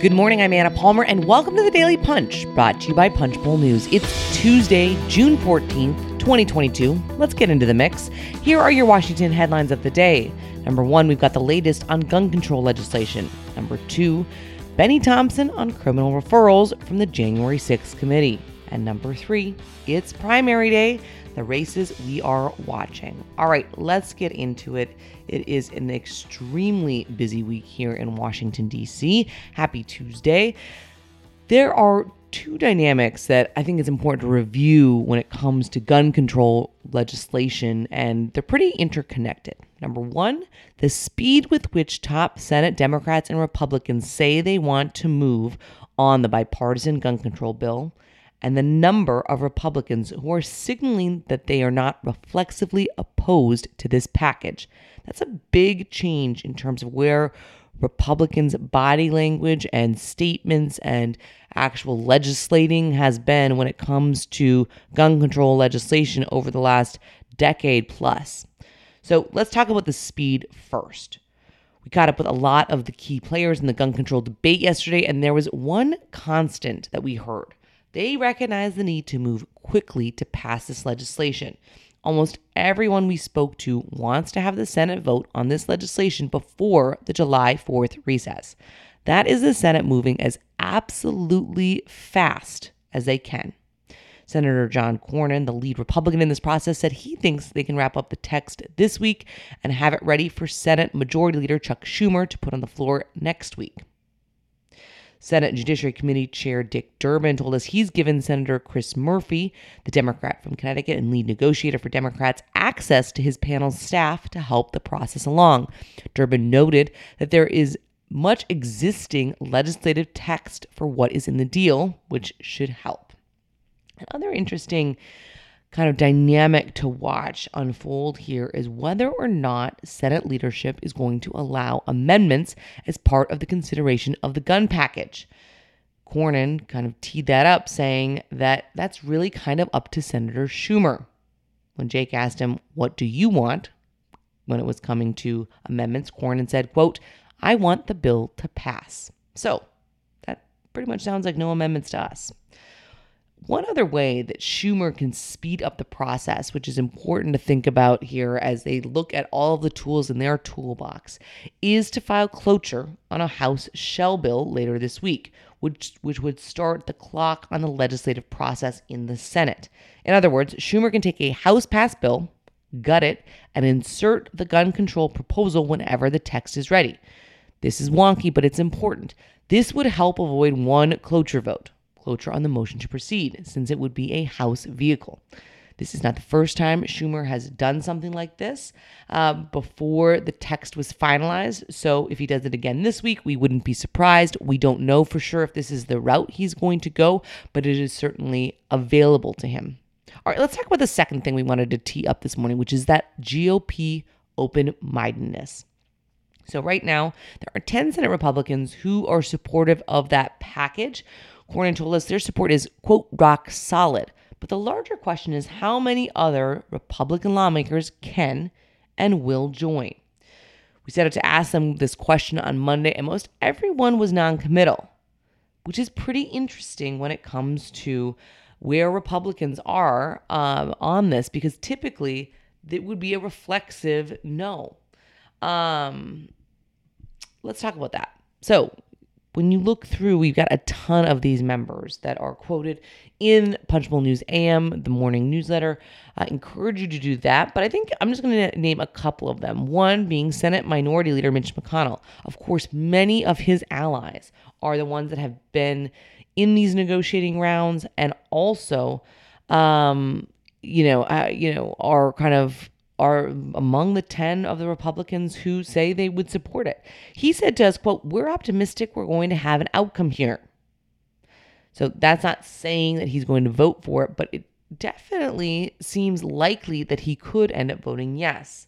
Good morning, I'm Anna Palmer, and welcome to the Daily Punch, brought to you by Punchbowl News. It's Tuesday, June 14th, 2022. Let's get into the mix. Here are your Washington headlines of the day. Number one, we've got the latest on gun control legislation. Number two, Bennie Thompson on criminal referrals from the January 6th committee. And number three, it's primary day the races we are watching. All right, let's get into it. It is an extremely busy week here in Washington, D.C. Happy Tuesday. There are two dynamics that I think is important to review when it comes to gun control legislation, and they're pretty interconnected. Number one, the speed with which top Senate Democrats and Republicans say they want to move on the bipartisan gun control bill and the number of Republicans who are signaling that they are not reflexively opposed to this package. That's a big change in terms of where Republicans' body language and statements and actual legislating has been when it comes to gun control legislation over the last decade plus. So let's talk about the speed first. We caught up with a lot of the key players in the gun control debate yesterday, and there was one constant that we heard they recognize the need to move quickly to pass this legislation. Almost everyone we spoke to wants to have the Senate vote on this legislation before the July 4th recess. That is the Senate moving as absolutely fast as they can. Senator John Cornyn, the lead Republican in this process, said he thinks they can wrap up the text this week and have it ready for Senate Majority Leader Chuck Schumer to put on the floor next week. Senate Judiciary Committee Chair Dick Durbin told us he's given Senator Chris Murphy, the Democrat from Connecticut and lead negotiator for Democrats, access to his panel's staff to help the process along. Durbin noted that there is much existing legislative text for what is in the deal, which should help. Another interesting kind of dynamic to watch unfold here is whether or not Senate leadership is going to allow amendments as part of the consideration of the gun package. Cornyn kind of teed that up, saying that that's really kind of up to Senator Schumer. When Jake asked him, What do you want? when it was coming to amendments, Cornyn said, quote, I want the bill to pass. So that pretty much sounds like no amendments to us. One other way that Schumer can speed up the process, which is important to think about here as they look at all of the tools in their toolbox, is to file cloture on a House shell bill later this week, which, which would start the clock on the legislative process in the Senate. In other words, Schumer can take a House passed bill, gut it, and insert the gun control proposal whenever the text is ready. This is wonky, but it's important. This would help avoid one cloture vote cloture on the motion to proceed, since it would be a House vehicle. This is not the first time Schumer has done something like this uh, before the text was finalized. So if he does it again this week, we wouldn't be surprised. We don't know for sure if this is the route he's going to go, but it is certainly available to him. All right, let's talk about the second thing we wanted to tee up this morning, which is that GOP open mindedness. So, right now, there are 10 Senate Republicans who are supportive of that package, Cornyn told us their support is, quote, rock solid. But the larger question is how many other Republican lawmakers can and will join? We set out to ask them this question on Monday, and most everyone was non committal, which is pretty interesting when it comes to where Republicans are um, on this, because typically it would be a reflexive no. Um, let's talk about that. So, when you look through, we've got a ton of these members that are quoted in Punchbowl News AM, the morning newsletter. I encourage you to do that, but I think I'm just going to name a couple of them. One being Senate Minority Leader Mitch McConnell. Of course, many of his allies are the ones that have been in these negotiating rounds and also, um, you know, uh, you know, are kind of are among the 10 of the Republicans who say they would support it. He said to us, quote, we're optimistic we're going to have an outcome here. So that's not saying that he's going to vote for it, but it definitely seems likely that he could end up voting yes.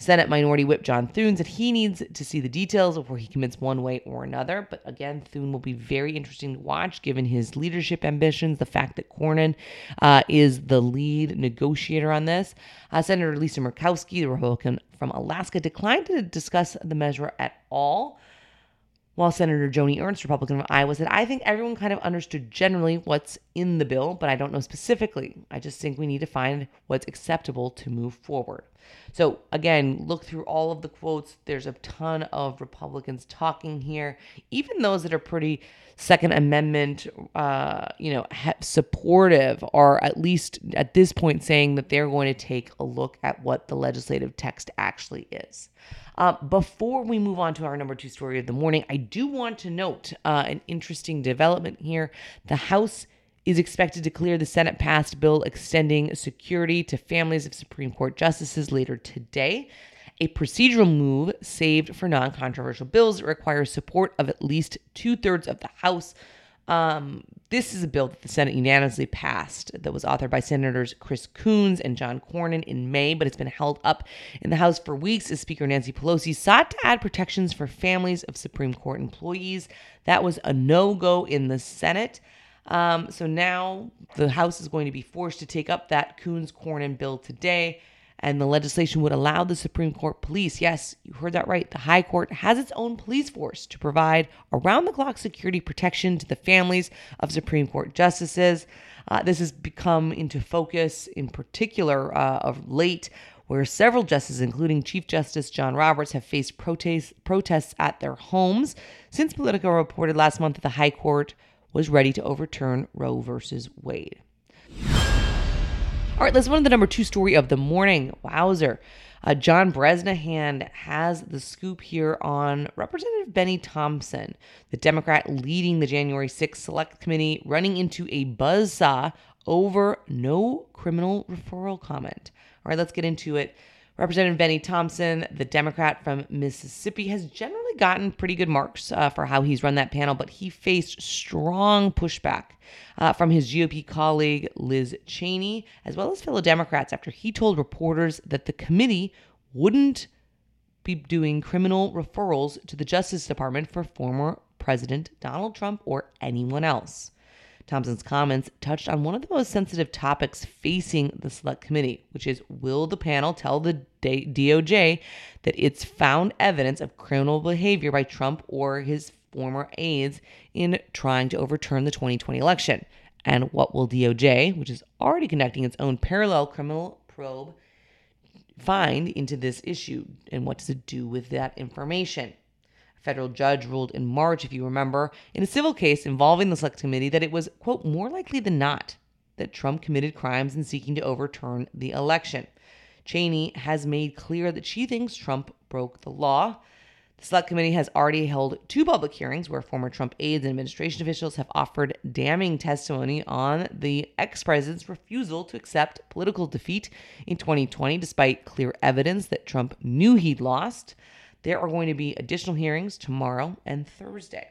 Senate Minority Whip John Thune said he needs to see the details before he commits one way or another. But again, Thune will be very interesting to watch given his leadership ambitions, the fact that Cornyn uh, is the lead negotiator on this. Uh, Senator Lisa Murkowski, the Republican from Alaska, declined to discuss the measure at all. while Senator Joni Ernst, Republican of Iowa, said, I think everyone kind of understood generally what's in the bill, but I don't know specifically. I just think we need to find what's acceptable to move forward. So, again, look through all of the quotes. There's a ton of Republicans talking here, even those that are pretty Second Amendment, uh, you know, supportive, are at least at this point saying that they're going to take a look at what the legislative text actually is. Uh, before we move on to our number two story of the morning, I do want to note uh, an interesting development here. The House is expected to clear the Senate passed bill extending security to families of Supreme Court justices later today. A procedural move saved for non controversial bills that requires support of at least two thirds of the House. Um, this is a bill that the Senate unanimously passed that was authored by Senators Chris Coons and John Cornyn in May, but it's been held up in the House for weeks as Speaker Nancy Pelosi sought to add protections for families of Supreme Court employees. That was a no go in the Senate. Um, so now the House is going to be forced to take up that Coons Cornyn bill today and the legislation would allow the Supreme Court police, yes, you heard that right, the High Court has its own police force to provide around the clock security protection to the families of Supreme Court justices. Uh, this has become into focus in particular uh, of late where several justices, including Chief Justice John Roberts, have faced protests, protests at their homes since Politico reported last month that the High Court was ready to overturn Roe versus Wade. All right, let's move to the number two story of the morning. Wowzer. Uh, John Bresnahan has the scoop here on Representative Bennie Thompson, the Democrat leading the January 6th Select Committee, running into a buzzsaw over no criminal referral comment. All right, let's get into it. Representative Bennie Thompson, the Democrat from Mississippi, has generally gotten pretty good marks uh, for how he's run that panel, but he faced strong pushback uh, from his GOP colleague Liz Cheney, as well as fellow Democrats, after he told reporters that the committee wouldn't be doing criminal referrals to the Justice Department for former President Donald Trump or anyone else. Thompson's comments touched on one of the most sensitive topics facing the Select Committee, which is will the panel tell the DOJ that it's found evidence of criminal behavior by Trump or his former aides in trying to overturn the 2020 election? And what will DOJ, which is already conducting its own parallel criminal probe, find into this issue? And what does it do with that information? Federal judge ruled in March, if you remember, in a civil case involving the select committee that it was, quote, more likely than not that Trump committed crimes in seeking to overturn the election. Cheney has made clear that she thinks Trump broke the law. The Select Committee has already held two public hearings where former Trump aides and administration officials have offered damning testimony on the ex president's refusal to accept political defeat in 2020, despite clear evidence that Trump knew he'd lost. There are going to be additional hearings tomorrow and Thursday.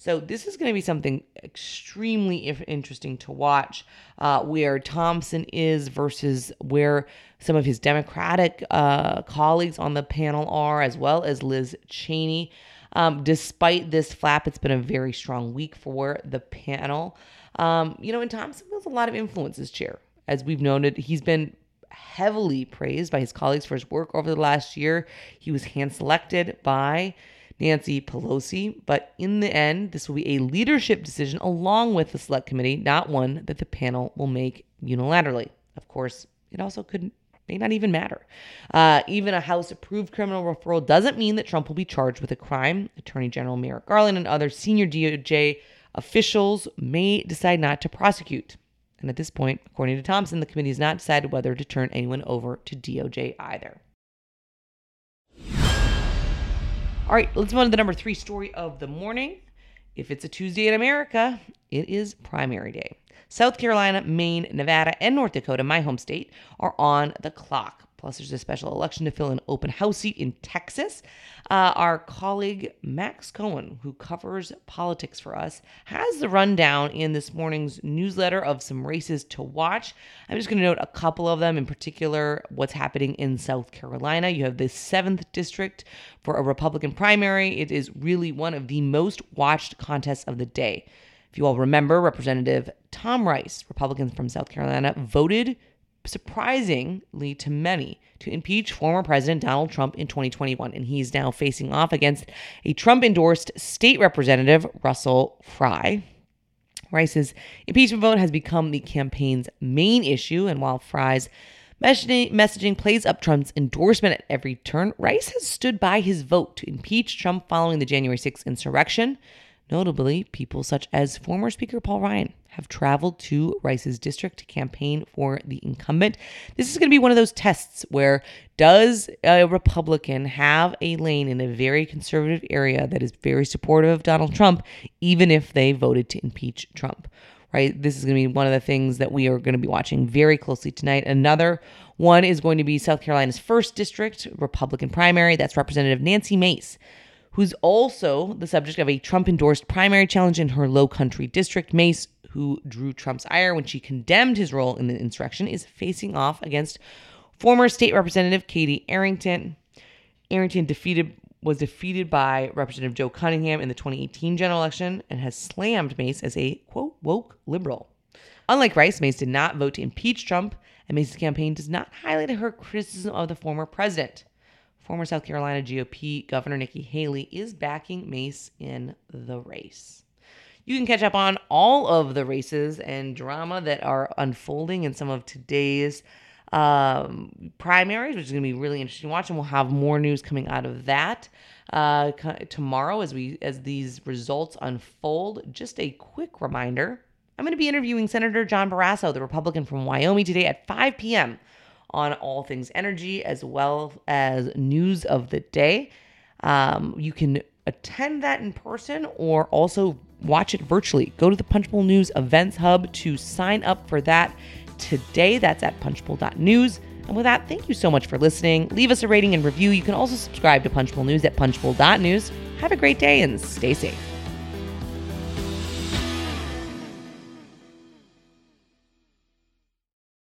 So this is going to be something extremely interesting to watch, uh, where Thompson is versus where some of his Democratic uh, colleagues on the panel are, as well as Liz Cheney. Um, despite this flap, it's been a very strong week for the panel. Um, you know, and Thompson feels a lot of influence as chair. As we've noted, he's been heavily praised by his colleagues for his work over the last year. He was hand selected by Nancy Pelosi, but in the end, this will be a leadership decision along with the select committee, not one that the panel will make unilaterally. Of course, it also could may not even matter. Uh, even a House approved criminal referral doesn't mean that Trump will be charged with a crime. Attorney General Merrick Garland and other senior DOJ officials may decide not to prosecute. And at this point, according to Thompson, the committee has not decided whether to turn anyone over to DOJ either. All right, let's move on to the number three story of the morning. If it's a Tuesday in America, it is primary day. South Carolina, Maine, Nevada, and North Dakota, my home state, are on the clock. Plus, there's a special election to fill an open house seat in Texas. Uh, our colleague Max Cohen, who covers politics for us, has the rundown in this morning's newsletter of some races to watch. I'm just going to note a couple of them, in particular, what's happening in South Carolina. You have the 7th district for a Republican primary. It is really one of the most watched contests of the day. If you all remember, Representative Tom Rice, Republican from South Carolina, voted surprisingly to many, to impeach former President Donald Trump in 2021. And he's now facing off against a Trump endorsed state representative, Russell Fry. Rice's impeachment vote has become the campaign's main issue. And while Fry's messaging, messaging plays up Trump's endorsement at every turn, Rice has stood by his vote to impeach Trump following the January 6th insurrection. Notably, people such as former Speaker Paul Ryan have traveled to Rice's district to campaign for the incumbent. This is going to be one of those tests where does a Republican have a lane in a very conservative area that is very supportive of Donald Trump, even if they voted to impeach Trump? Right? This is going to be one of the things that we are going to be watching very closely tonight. Another one is going to be South Carolina's first district Republican primary. That's Representative Nancy Mace who's also the subject of a Trump endorsed primary challenge in her low country district. Mace who drew Trump's ire when she condemned his role in the insurrection, is facing off against former state representative Katie Arrington. Arrington defeated was defeated by Representative Joe Cunningham in the 2018 general election and has slammed Mace as a quote woke liberal. Unlike Rice, Mace did not vote to impeach Trump, and Mace's campaign does not highlight her criticism of the former president. Former South Carolina GOP Governor Nikki Haley is backing Mace in the race. You can catch up on all of the races and drama that are unfolding in some of today's um, primaries, which is going to be really interesting to watch, and we'll have more news coming out of that uh, tomorrow as we as these results unfold. Just a quick reminder: I'm going to be interviewing Senator John Barrasso, the Republican from Wyoming, today at 5 p.m. on all things energy as well as news of the day. Um, you can attend that in person or also watch it virtually. Go to the Punchbowl News Events Hub to sign up for that today. That's at punchbowl.news. And with that, thank you so much for listening. Leave us a rating and review. You can also subscribe to Punchbowl News at punchbowl.news. Have a great day and stay safe.